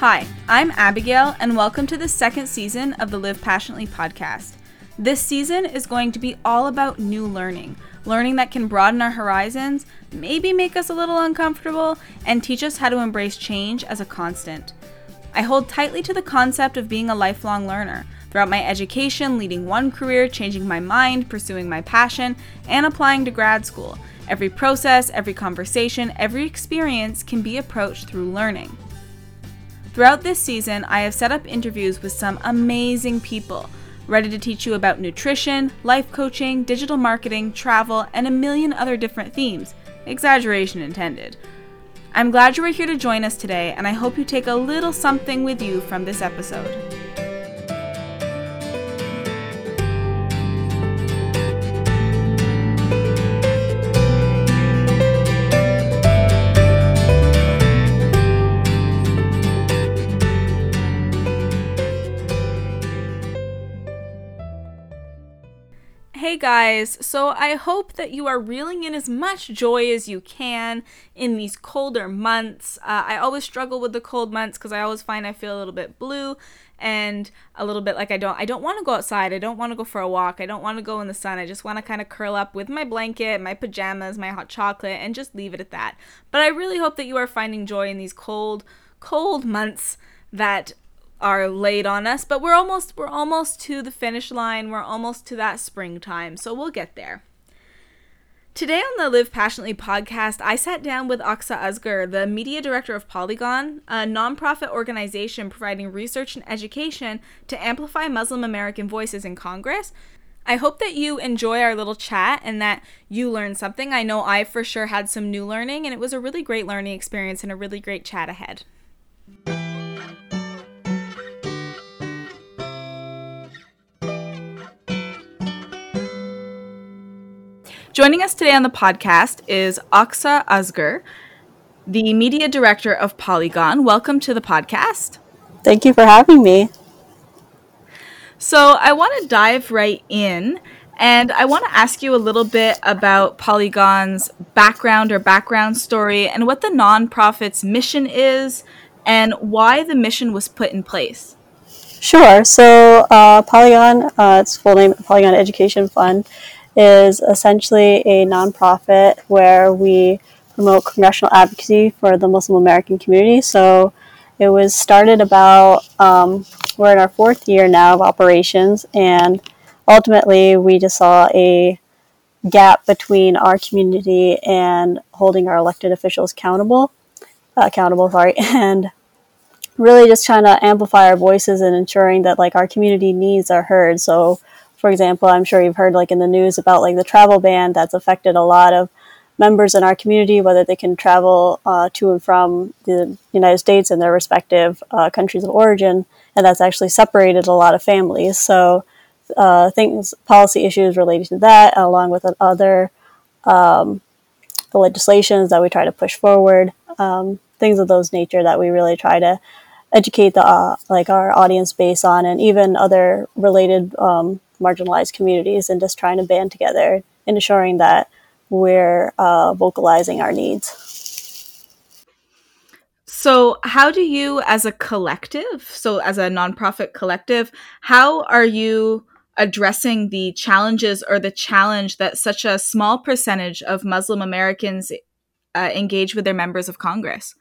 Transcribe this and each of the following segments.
Hi, I'm Abigail, and welcome to the second season of the Live Passionately podcast. This season is going to be all about new learning, learning that can broaden our horizons, maybe make us a little uncomfortable, and teach us how to embrace change as a constant. I hold tightly to the concept of being a lifelong learner. Throughout my education, leading one career, changing my mind, pursuing my passion, and applying to grad school. Every process, every conversation, every experience can be approached through learning. Throughout this season, I have set up interviews with some amazing people, ready to teach you about nutrition, life coaching, digital marketing, travel, and a million other different themes, exaggeration intended. I'm glad you are here to join us today, and I hope you take a little something with you from this episode. Guys, so I hope that you are reeling in as much joy as you can in these colder months. Uh, I always struggle with the cold months because I always find I feel a little bit blue and a little bit like I don't I don't want to go outside. I don't want to go for a walk. I don't want to go in the sun. I just want to kind of curl up with my blanket, my pajamas, my hot chocolate and just leave it at that. But I really hope that you are finding joy in these cold cold months that are laid on us, but we're almost we're almost to the finish line. We're almost to that springtime, so we'll get there. Today on the Live Passionately podcast, I sat down with Aksa Asgher, the media director of Poligon, a nonprofit organization providing research and education to amplify Muslim American voices in Congress. I hope that you enjoy our little chat and that you learned something. I know I for sure had some new learning, and it was a really great learning experience and a really great chat ahead. Joining us today on the podcast is Aksa Asgher, the media director of Poligon. Welcome to the podcast. Thank you for having me. So, I want to dive right in and I want to ask you a little bit about Poligon's background or background story and what the nonprofit's mission is and why the mission was put in place. Sure. So, uh, Poligon, uh, its full name, Poligon Education Fund, is essentially a nonprofit where we promote congressional advocacy for the Muslim American community. So it was started about, um, we're in our fourth year now of operations, and ultimately we just saw a gap between our community and holding our elected officials accountable, uh, accountable, sorry, and really just trying to amplify our voices and ensuring that like our community needs are heard. So for example, I'm sure you've heard like in the news about like the travel ban that's affected a lot of members in our community, whether they can travel uh, to and from the United States and their respective uh, countries of origin, and that's actually separated a lot of families. So uh, things, policy issues related to that, along with other um, the legislations that we try to push forward, um, things of those nature that we really try to educate the uh, like our audience base on, and even other related um, marginalized communities and just trying to band together and ensuring that we're uh, vocalizing our needs. So, how do you, as a collective, so as a nonprofit collective, how are you addressing the challenges or the challenge that such a small percentage of Muslim Americans uh, engage with their members of Congress?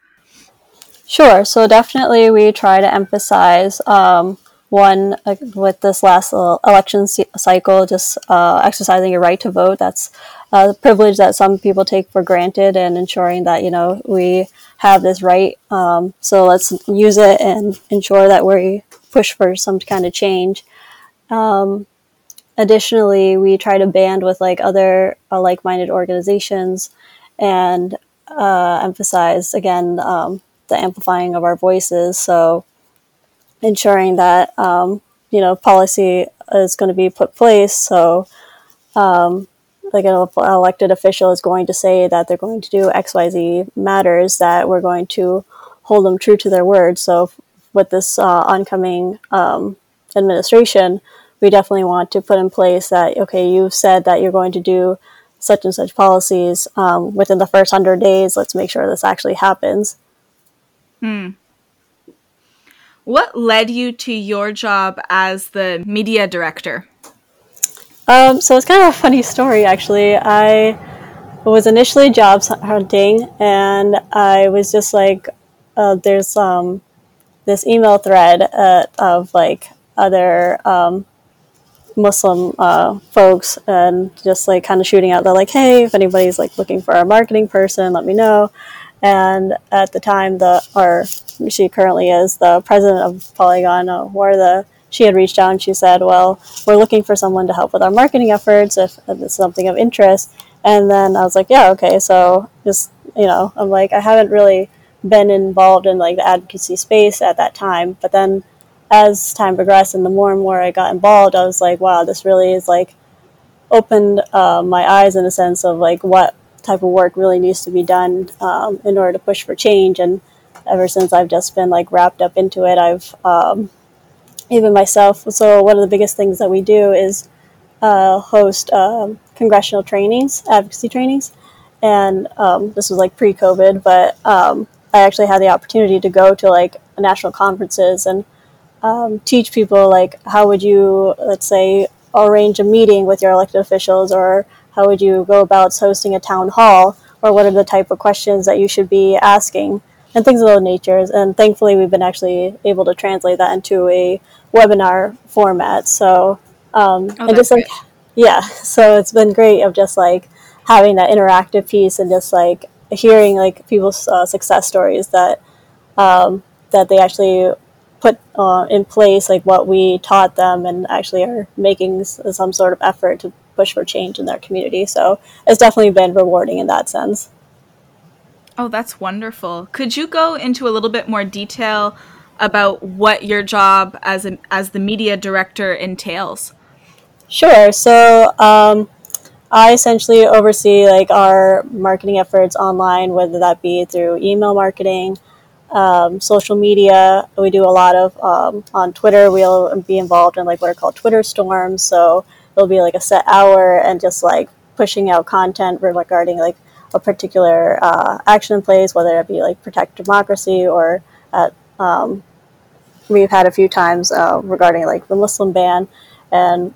Sure. So, definitely, we try to emphasize um, one uh, with this last election cycle, just uh, exercising your right to vote. That's a privilege that some people take for granted, and ensuring that you know we have this right. Um, so let's use it and ensure that we push for some kind of change. Um, additionally, we try to band with like other uh, like-minded organizations and uh, emphasize again um, the amplifying of our voices. So ensuring that um, you know policy is going to be put place. So, um, like an elected official is going to say that they're going to do X, Y, Z matters, that we're going to hold them true to their word. So, with this uh, oncoming um, administration, we definitely want to put in place that okay, you've said that you're going to do such and such policies um, within the first hundred days. Let's make sure this actually happens. Hmm. What led you to your job as the media director? Um, so it's kind of a funny story, actually. I was initially job hunting, and I was just like, uh, there's um, this email thread uh, of like other um, Muslim uh, folks, and just like kind of shooting out. They're like, hey, if anybody's like looking for a marketing person, let me know. And at the time, the or she currently is the president of Poligon, uh, the she had reached out and she said, "Well, we're looking for someone to help with our marketing efforts if, if it's something of interest." And then I was like, "Yeah, okay." So just you know, I'm like, I haven't really been involved in like the advocacy space at that time, but then as time progressed and the more and more I got involved, I was like, "Wow, this really is like." opened uh, my eyes in a sense of like what type of work really needs to be done um, in order to push for change and ever since I've just been like wrapped up into it, I've um, even myself. So one of the biggest things that we do is uh, host um, congressional trainings, advocacy trainings, and um, this was like pre-COVID, but um, I actually had the opportunity to go to like national conferences and um, teach people like how would you, let's say, arrange a meeting with your elected officials, or how would you go about hosting a town hall, or what are the type of questions that you should be asking and things of those natures. And thankfully, we've been actually able to translate that into a webinar format. So, um, oh, and just like, yeah, so it's been great of just like having that interactive piece and just like hearing like people's uh, success stories that um, that they actually put uh, in place like what we taught them and actually are making some sort of effort to push for change in their community. So it's definitely been rewarding in that sense. Oh, that's wonderful. Could you go into a little bit more detail about what your job as a, as the media director entails? Sure. So um, I essentially oversee like our marketing efforts online, whether that be through email marketing, um, social media. We do a lot of um, on Twitter. We'll be involved in like what are called Twitter storms. So it'll be like a set hour and just like pushing out content regarding like a particular uh, action in place, whether it be like protect democracy or at, um, we've had a few times uh, regarding like the Muslim ban and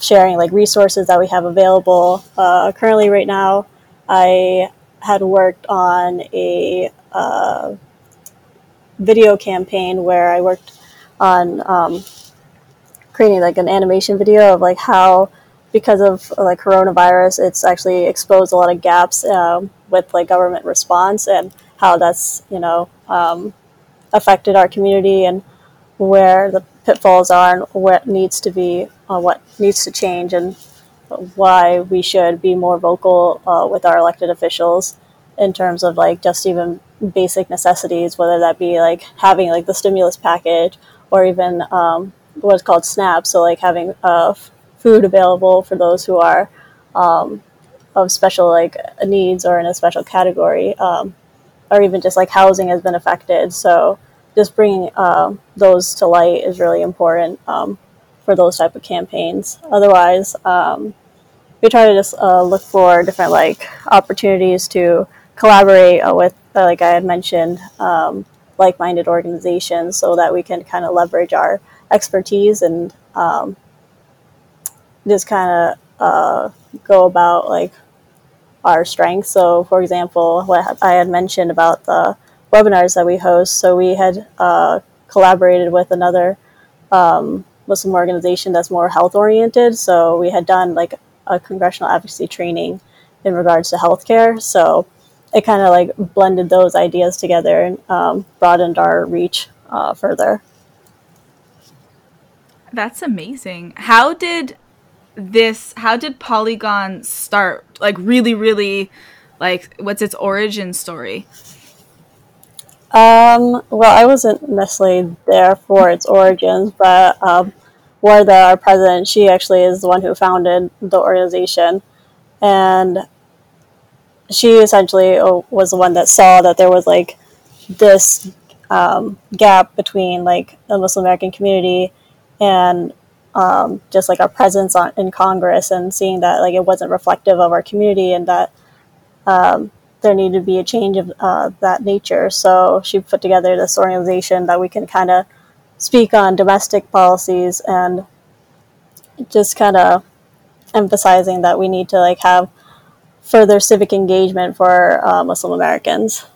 sharing like resources that we have available. Uh, currently, right now, I had worked on a uh, video campaign where I worked on um, creating like an animation video of like how because of like coronavirus, it's actually exposed a lot of gaps um, with like government response and how that's you know um, affected our community and where the pitfalls are and what needs to be uh, what needs to change and why we should be more vocal uh, with our elected officials in terms of like just even basic necessities, whether that be like having like the stimulus package or even um, what's called SNAP, so like having uh, food available for those who are um, of special like needs or in a special category, um, or even just like housing has been affected. So just bringing uh, those to light is really important um, for those type of campaigns. Otherwise, um, we try to just uh, look for different like opportunities to collaborate uh, with, uh, like I had mentioned, um, like-minded organizations, so that we can kind of leverage our expertise and just kind of uh, go about like our strengths. So, for example, what I had mentioned about the webinars that we host. So, we had uh, collaborated with another um, Muslim organization that's more health oriented. So, we had done like a congressional advocacy training in regards to healthcare. So, it kind of like blended those ideas together and um, broadened our reach uh, further. That's amazing. How did this how did Poligon start? Like really really like what's its origin story? Um, well, I wasn't necessarily there for its origins, but um, Warda, our president, she actually is the one who founded the organization, and she essentially uh, was the one that saw that there was like this um, gap between like the Muslim American community and um, just like our presence on, in Congress and seeing that like it wasn't reflective of our community and that um, there needed to be a change of uh, that nature. So she put together this organization that we can kind of speak on domestic policies and just kind of emphasizing that we need to like have further civic engagement for uh, Muslim Americans.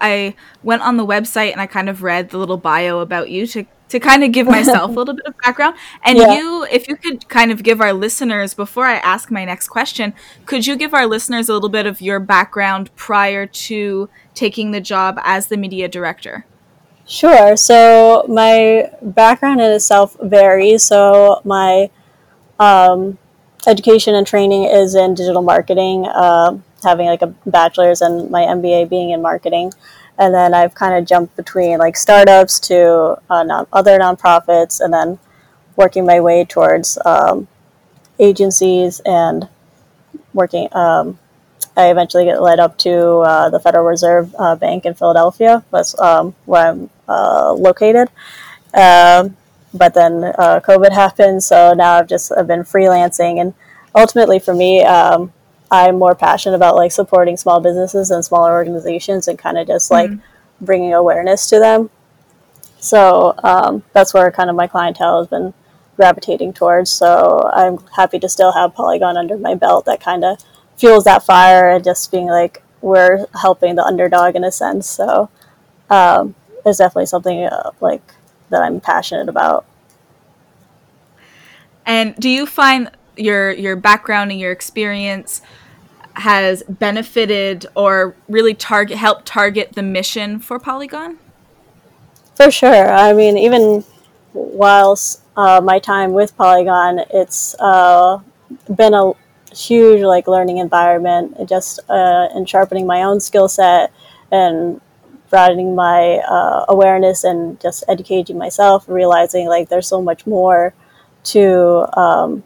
I went on the website and I kind of read the little bio about you to to kind of give myself a little bit of background. And yeah. you, if you could kind of give our listeners, before I ask my next question, could you give our listeners a little bit of your background prior to taking the job as the media director? Sure. So my background in itself varies. So my um, education and training is in digital marketing, uh, having like a bachelor's and my MBA being in marketing and then I've kind of jumped between like startups to uh, non- other nonprofits, and then working my way towards um, agencies and working. Um, I eventually get led up to uh, the Federal Reserve uh, Bank in Philadelphia. That's um, where I'm uh, located. Um, but then uh, COVID happened, so now I've just I've been freelancing, and ultimately for me, um, I'm more passionate about like supporting small businesses and smaller organizations and kind of just like mm-hmm. bringing awareness to them. So um, that's where kind of my clientele has been gravitating towards. So I'm happy to still have Poligon under my belt that kind of fuels that fire and just being like we're helping the underdog in a sense. So um, it's definitely something uh, like that I'm passionate about. And do you find your your background and your experience has benefited or really target helped target the mission for Poligon? For sure. I mean, even whilst uh, my time with Poligon, it's uh, been a huge like learning environment, just uh, in sharpening my own skill set and broadening my uh, awareness and just educating myself, realizing like there's so much more to um,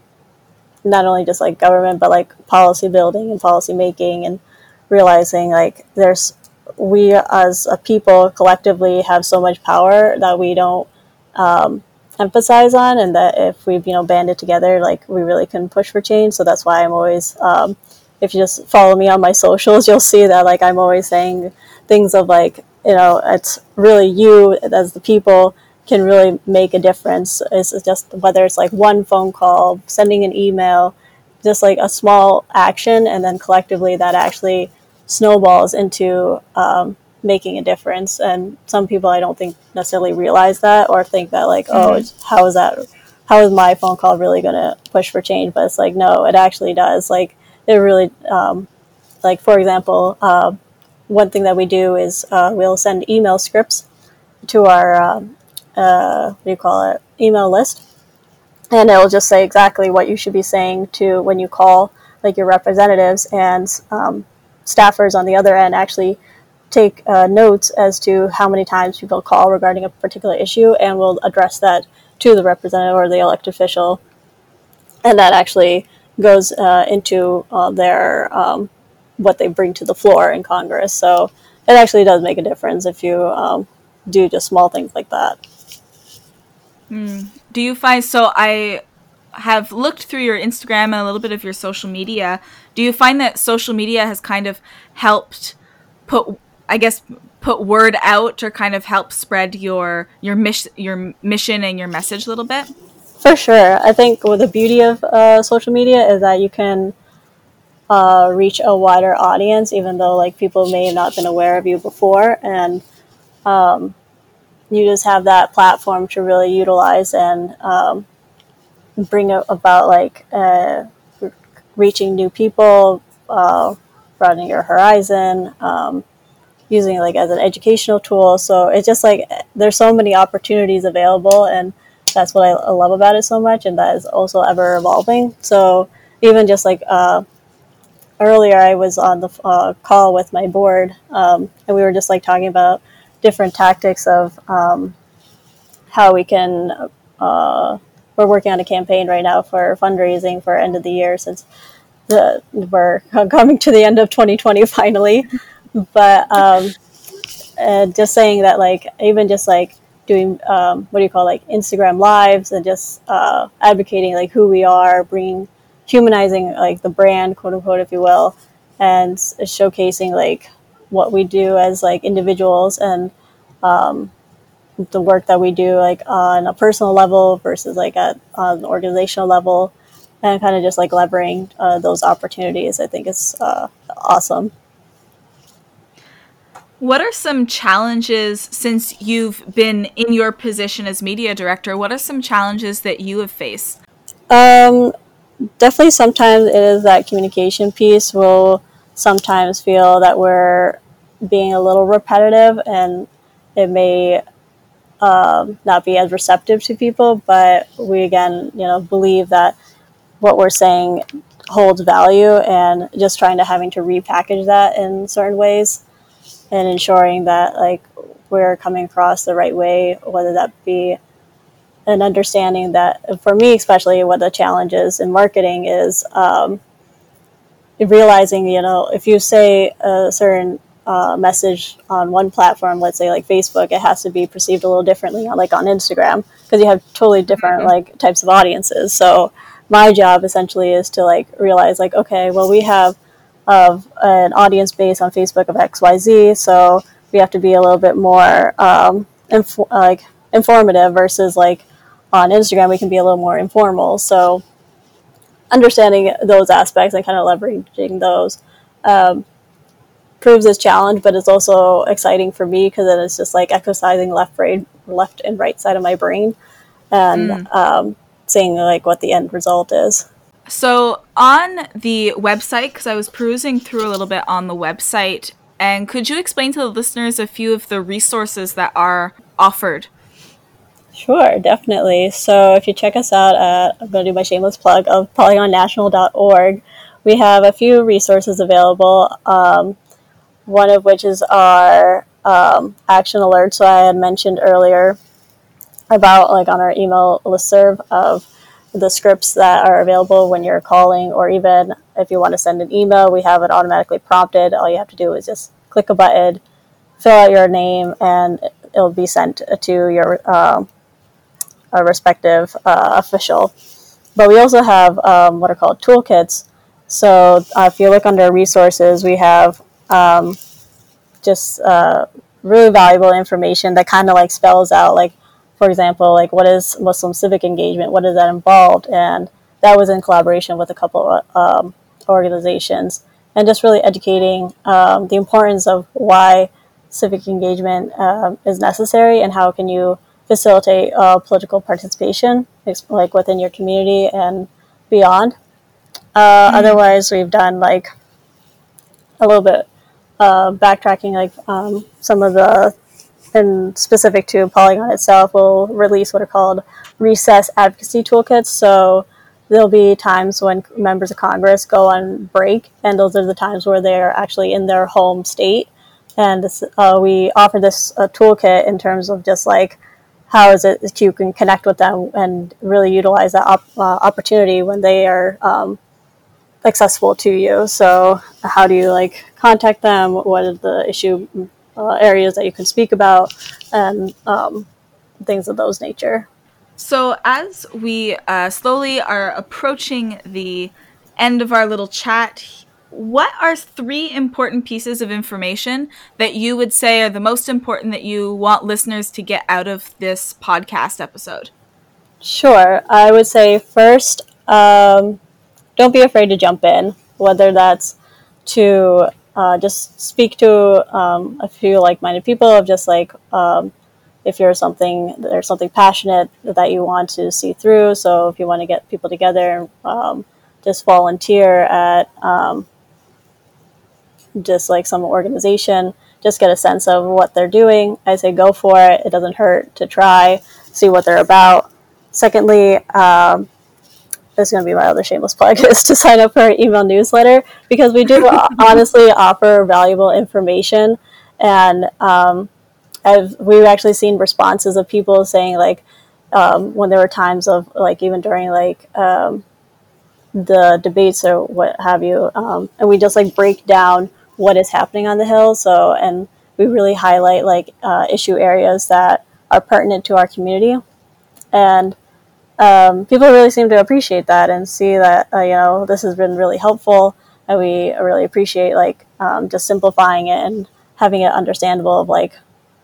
not only just like government, but like policy building and policy making and realizing like there's we as a people collectively have so much power that we don't um, emphasize on and that if we've you know banded together like we really can push for change. So that's why i'm always um, if you just follow me on my socials you'll see that like i'm always saying things of like you know it's really you as the people can really make a difference. It's just whether it's like one phone call, sending an email, just like a small action, and then collectively that actually snowballs into um, making a difference. And some people I don't think necessarily realize that or think that like, oh, mm-hmm. oh, how is that? How is my phone call really going to push for change? But it's like, no, it actually does. Like, it really, um, like for example, uh, one thing that we do is uh, we'll send email scripts to our um, uh, what do you call it, email list. And it'll just say exactly what you should be saying to when you call like your representatives and um, staffers on the other end actually take uh, notes as to how many times people call regarding a particular issue and will address that to the representative or the elected official. And that actually goes uh, into uh, their um, what they bring to the floor in Congress. So it actually does make a difference if you um, do just small things like that. Do you find so? I have looked through your Instagram and a little bit of your social media. Do you find that social media has kind of helped put, I guess, put word out or kind of help spread your your mission your mission and your message a little bit? For sure, I think well, the beauty of uh, social media is that you can uh, reach a wider audience, even though like people may have not been aware of you before, and um, you just have that platform to really utilize and um, bring about like uh, reaching new people, uh, broadening your horizon, um, using it like as an educational tool. So it's just like there's so many opportunities available, and that's what I love about it so much, and that is also ever evolving. So even just like uh, earlier, I was on the uh, call with my board, um, and we were just like talking about different tactics of um, how we can. Uh, we're working on a campaign right now for fundraising for end of the year since the, we're coming to the end of 2020 finally. But um, just saying that, like, even just like doing um, what do you call like Instagram lives and just uh, advocating like who we are, bringing humanizing like the brand, quote unquote, if you will, and showcasing like what we do as like individuals and um, the work that we do like on a personal level versus like at an organizational level and kind of just like leveraging uh, those opportunities i think is uh, awesome. What are some challenges since you've been in your position as media director what are some challenges that you have faced? Um, definitely sometimes it is that communication piece will sometimes feel that we're being a little repetitive and it may um, not be as receptive to people, but we again, you know, believe that what we're saying holds value and just trying to having to repackage that in certain ways and ensuring that like we're coming across the right way, whether that be an understanding that for me especially what the challenge is in marketing is um, realizing you know if you say a certain uh, message on one platform, let's say like Facebook, it has to be perceived a little differently on like on Instagram because you have totally different mm-hmm. like types of audiences. So my job essentially is to like realize like okay, well we have of an audience base on Facebook of X Y Z, so we have to be a little bit more um, inf- like informative versus like on Instagram we can be a little more informal. So understanding those aspects and kind of leveraging those. Um, proves this challenge, but it's also exciting for me because then it's just like exercising left brain, left and right side of my brain, and mm. um, seeing like what the end result is. So on the website, because I was perusing through a little bit on the website, and could you explain to the listeners a few of the resources that are offered? Sure, definitely. So if you check us out at, I'm going to do my shameless plug of poligonnational.org, we have a few resources available. Um, one of which is our um, action alerts. So I had mentioned earlier about like on our email listserv of the scripts that are available when you're calling, or even if you want to send an email, we have it automatically prompted. All you have to do is just click a button, fill out your name, and it'll be sent to your uh, respective uh, official. But we also have um, what are called toolkits. So uh, if you look under resources, we have um, just uh, really valuable information that kind of like spells out like for example like what is muslim civic engagement What is that involved? and that was in collaboration with a couple of um, organizations and just really educating um, the importance of why civic engagement um, is necessary and how can you facilitate uh, political participation like within your community and beyond uh, mm-hmm. otherwise we've done like a little bit uh, backtracking like um, some of the and specific to Poligon itself, will release what are called recess advocacy toolkits. So there'll be times when members of Congress go on break, and those are the times where they're actually in their home state. And uh, we offer this uh, toolkit in terms of just like how is it that you can connect with them and really utilize that op- uh, opportunity when they are um, accessible to you. So how do you like contact them? What are the issue uh, areas that you can speak about, and um, things of those nature. So as we uh, slowly are approaching the end of our little chat, what are three important pieces of information that you would say are the most important that you want listeners to get out of this podcast episode? Sure. I would say first, um, don't be afraid to jump in, whether that's to uh, just speak to um, a few like-minded people of just like um, if you're something there's something passionate that you want to see through so if you want to get people together um, just volunteer at just like some organization just get a sense of what they're doing. I say go for it. It doesn't hurt to try see what they're about. Secondly um, is going to be my other shameless plug is to sign up for our email newsletter because we do honestly offer valuable information. And um, I've, we've actually seen responses of people saying like um, when there were times of like even during like um, the debates or what have you um, and we just like break down what is happening on the hill. So and we really highlight like uh, issue areas that are pertinent to our community. And um, people really seem to appreciate that and see that uh, you know this has been really helpful. And we really appreciate like um, just simplifying it and having it understandable of like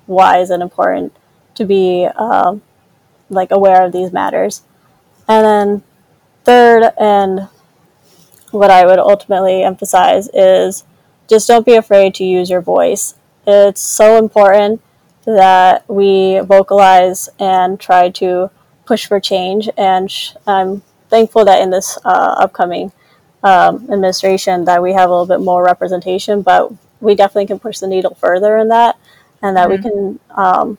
why is it important to be um, like aware of these matters. And then third and what i would ultimately emphasize is just don't be afraid to use your voice it's so important that we vocalize and try to push for change. And I'm thankful that in this uh, upcoming um, administration that we have a little bit more representation, but we definitely can push the needle further in that, and that mm-hmm. we can um,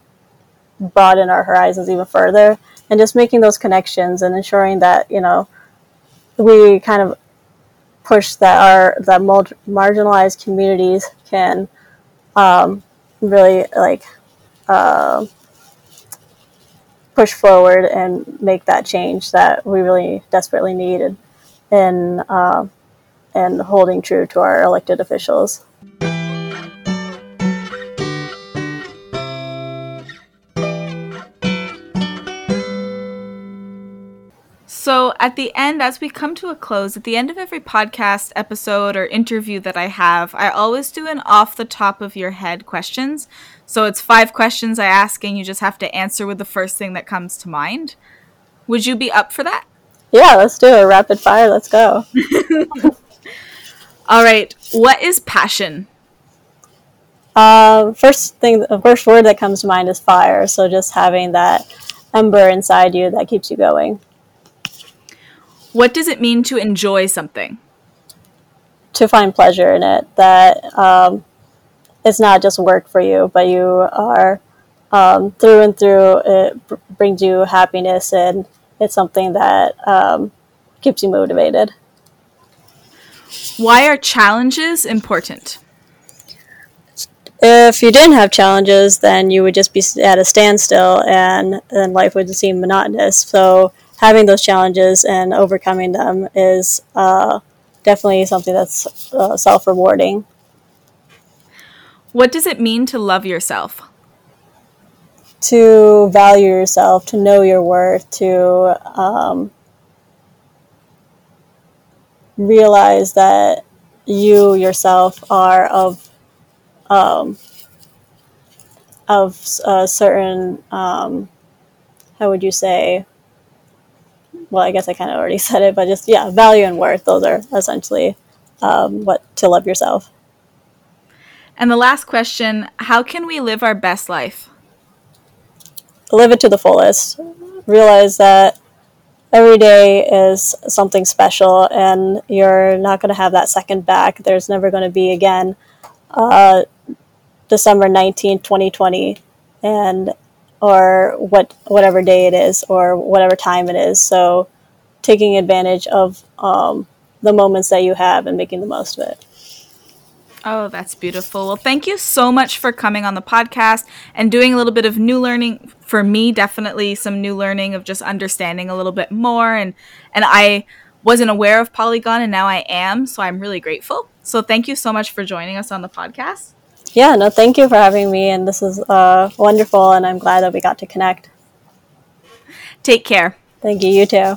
broaden our horizons even further, and just making those connections and ensuring that you know we kind of push that our that marginalized communities can um, really like uh, push forward and make that change that we really desperately needed in uh, and holding true to our elected officials. At the end, as we come to a close, at the end of every podcast episode or interview that I have, I always do an off the top of your head questions. So, it's five questions I ask, and you just have to answer with the first thing that comes to mind. Would you be up for that? Yeah, let's do it. Rapid fire. Let's go. All right. What is passion? Uh, first thing, the first word that comes to mind is fire. So, just having that ember inside you that keeps you going. What does it mean to enjoy something? To find pleasure in it, that um, it's not just work for you, but you are um, through and through, it b- brings you happiness and it's something that um, keeps you motivated. Why are challenges important? If you didn't have challenges, then you would just be at a standstill and then life would seem monotonous. So having those challenges and overcoming them is uh, definitely something that's uh, self rewarding. What does it mean to love yourself? To value yourself, to know your worth, to um, realize that you yourself are of um, of a certain um, how would you say well, I guess I kind of already said it, but just, yeah, value and worth. Those are essentially um, what to love yourself. And the last question How can we live our best life? Live it to the fullest. Realize that every day is something special and you're not going to have that second back. There's never going to be again uh, December 19, 2020. And or what whatever day it is or whatever time it is. So taking advantage of um, the moments that you have and making the most of it. Oh, that's beautiful. Well, thank you so much for coming on the podcast and doing a little bit of new learning for me, definitely some new learning of just understanding a little bit more and and I wasn't aware of Poligon and now I am, so I'm really grateful. So thank you so much for joining us on the podcast. Yeah, no, thank you for having me. And this is uh, wonderful. And I'm glad that we got to connect. Take care. Thank you. You too.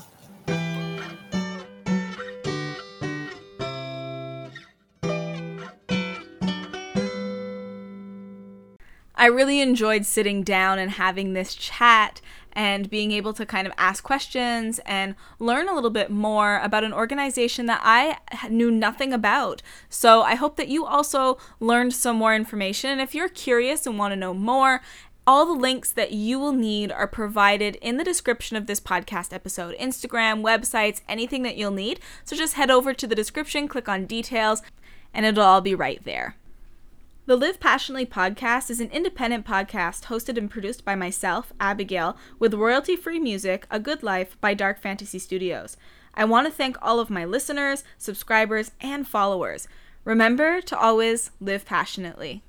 I really enjoyed sitting down and having this chat and being able to kind of ask questions and learn a little bit more about an organization that I knew nothing about. So I hope that you also learned some more information. And if you're curious and want to know more, all the links that you will need are provided in the description of this podcast episode Instagram, websites, anything that you'll need. So just head over to the description, click on details, and it'll all be right there. The Live Passionately podcast is an independent podcast hosted and produced by myself, Abigail, with royalty free music, A Good Life by Dark Fantasy Studios. I want to thank all of my listeners, subscribers, and followers. Remember to always live passionately.